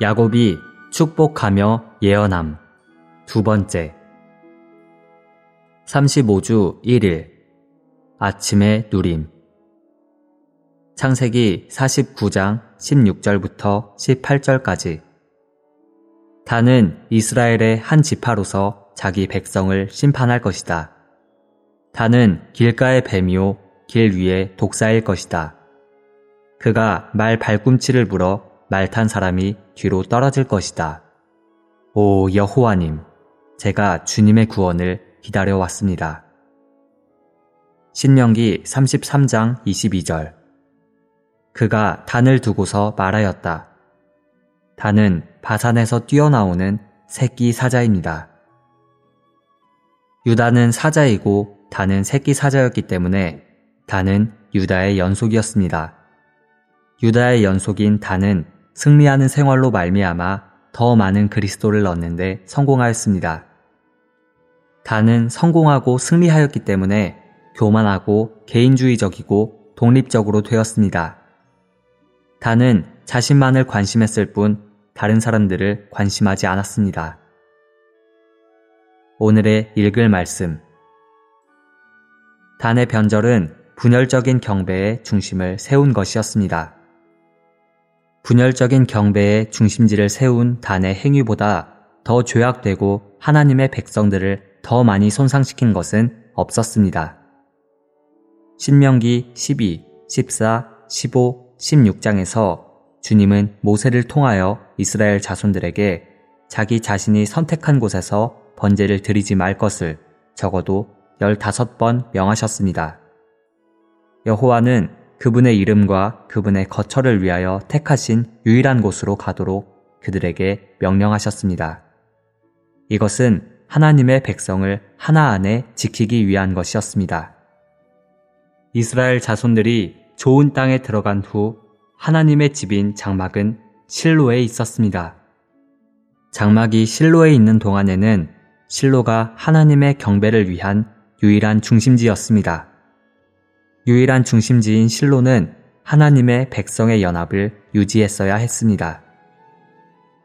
야곱이 축복하며 예언함. 두 번째. 35주 1일. 아침의 누림. 창세기 49장 16절부터 18절까지. 단은 이스라엘의 한 지파로서 자기 백성을 심판할 것이다. 단은 길가의 뱀이요, 길 위에 독사일 것이다. 그가 말 발꿈치를 물어 말 탄 사람이 뒤로 떨어질 것이다. 오 여호와님, 제가 주님의 구원을 기다려왔습니다. 신명기 33장 22절 그가 단을 두고서 말하였다. 단은 바산에서 뛰어나오는 새끼 사자입니다. 유다는 사자이고 단은 새끼 사자였기 때문에 단은 유다의 연속이었습니다. 유다의 연속인 단은 승리하는 생활로 말미암아 더 많은 그리스도를 얻는데 성공하였습니다. 단은 성공하고 승리하였기 때문에 교만하고 개인주의적이고 독립적으로 되었습니다. 단은 자신만을 관심했을 뿐 다른 사람들을 관심하지 않았습니다. 오늘의 읽을 말씀. 단의 변절은 분열적인 경배의 중심을 세운 것이었습니다. 분열적인 경배의 중심지를 세운 단의 행위보다 더 죄악되고 하나님의 백성들을 더 많이 손상시킨 것은 없었습니다. 신명기 12, 14, 15, 16장에서 주님은 모세를 통하여 이스라엘 자손들에게 자기 자신이 선택한 곳에서 번제를 드리지 말 것을 적어도 15번 명하셨습니다. 여호와는 그분의 이름과 그분의 거처를 위하여 택하신 유일한 곳으로 가도록 그들에게 명령하셨습니다. 이것은 하나님의 백성을 하나 안에 지키기 위한 것이었습니다. 이스라엘 자손들이 좋은 땅에 들어간 후 하나님의 집인 장막은 실로에 있었습니다. 장막이 실로에 있는 동안에는 실로가 하나님의 경배를 위한 유일한 중심지였습니다. 유일한 중심지인 실로는 하나님의 백성의 연합을 유지했어야 했습니다.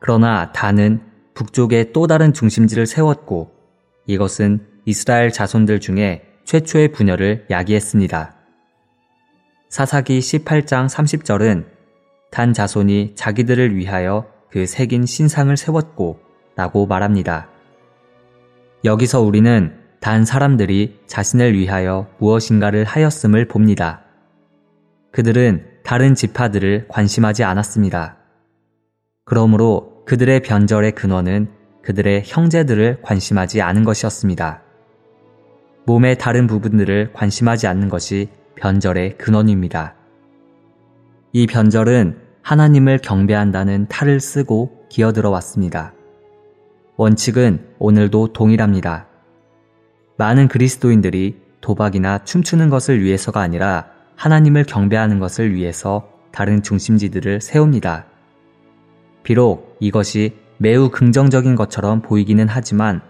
그러나 다는 북쪽에 또 다른 중심지를 세웠고 이것은 이스라엘 자손들 중에 최초의 분열을 야기했습니다. 사사기 18장 30절은 단 자손이 자기들을 위하여 그 새긴 신상을 세웠고 라고 말합니다. 여기서 우리는 단 사람들이 자신을 위하여 무엇인가를 하였음을 봅니다. 그들은 다른 지파들을 관심하지 않았습니다. 그러므로 그들의 변절의 근원은 그들의 형제들을 관심하지 않은 것이었습니다. 몸의 다른 부분들을 관심하지 않는 것이 변절의 근원입니다. 이 변절은 하나님을 경배한다는 탈을 쓰고 기어들어 왔습니다. 원칙은 오늘도 동일합니다. 많은 그리스도인들이 도박이나 춤추는 것을 위해서가 아니라 하나님을 경배하는 것을 위해서 다른 중심지들을 세웁니다. 비록 이것이 매우 긍정적인 것처럼 보이기는 하지만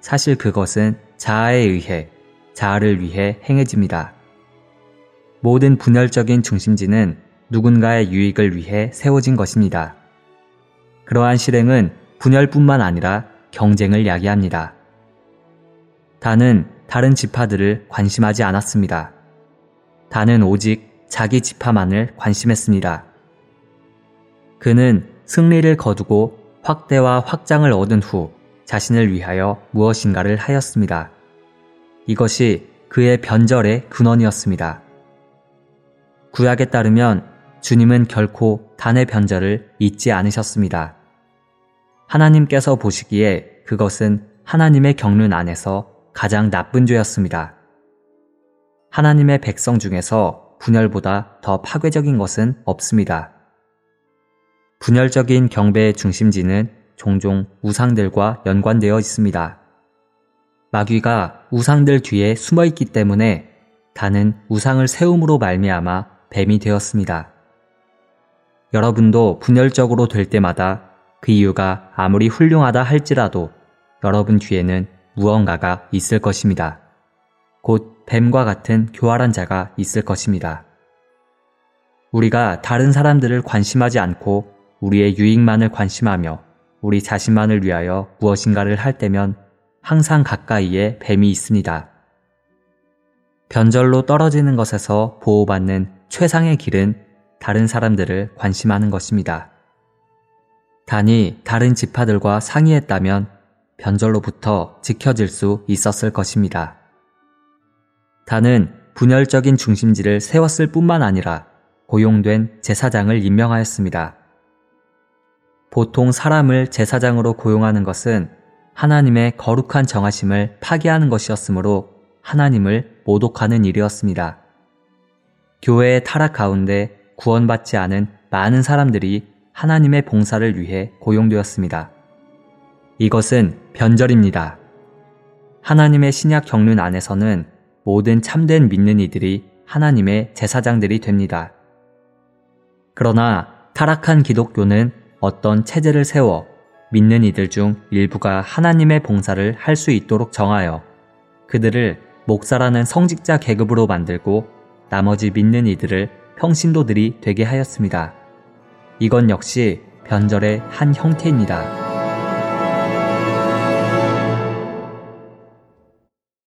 사실 그것은 자아에 의해, 자아를 위해 행해집니다. 모든 분열적인 중심지는 누군가의 유익을 위해 세워진 것입니다. 그러한 실행은 분열뿐만 아니라 경쟁을 야기합니다. 단은 다른 지파들을 관심하지 않았습니다. 단은 오직 자기 지파만을 관심했습니다. 그는 승리를 거두고 확대와 확장을 얻은 후 자신을 위하여 무엇인가를 하였습니다. 이것이 그의 변절의 근원이었습니다. 구약에 따르면 주님은 결코 단의 변절을 잊지 않으셨습니다. 하나님께서 보시기에 그것은 하나님의 경륜 안에서 가장 나쁜 죄였습니다. 하나님의 백성 중에서 분열보다 더 파괴적인 것은 없습니다. 분열적인 경배의 중심지는 종종 우상들과 연관되어 있습니다. 마귀가 우상들 뒤에 숨어 있기 때문에 다는 우상을 세움으로 말미암아 뱀이 되었습니다. 여러분도 분열적으로 될 때마다 그 이유가 아무리 훌륭하다 할지라도 여러분 뒤에는 무언가가 있을 것입니다. 곧 뱀과 같은 교활한 자가 있을 것입니다. 우리가 다른 사람들을 관심하지 않고 우리의 유익만을 관심하며 우리 자신만을 위하여 무엇인가를 할 때면 항상 가까이에 뱀이 있습니다. 변절로 떨어지는 것에서 보호받는 최상의 길은 다른 사람들을 관심하는 것입니다. 단이 다른 지파들과 상의했다면 변절로부터 지켜질 수 있었을 것입니다. 단은 분열적인 중심지를 세웠을 뿐만 아니라 고용된 제사장을 임명하였습니다. 보통 사람을 제사장으로 고용하는 것은 하나님의 거룩한 정하심을 파기하는 것이었으므로 하나님을 모독하는 일이었습니다. 교회의 타락 가운데 구원받지 않은 많은 사람들이 하나님의 봉사를 위해 고용되었습니다. 이것은 변절입니다. 하나님의 신약 경륜 안에서는 모든 참된 믿는 이들이 하나님의 제사장들이 됩니다. 그러나 타락한 기독교는 어떤 체제를 세워 믿는 이들 중 일부가 하나님의 봉사를 할 수 있도록 정하여 그들을 목사라는 성직자 계급으로 만들고 나머지 믿는 이들을 평신도들이 되게 하였습니다. 이건 역시 변절의 한 형태입니다.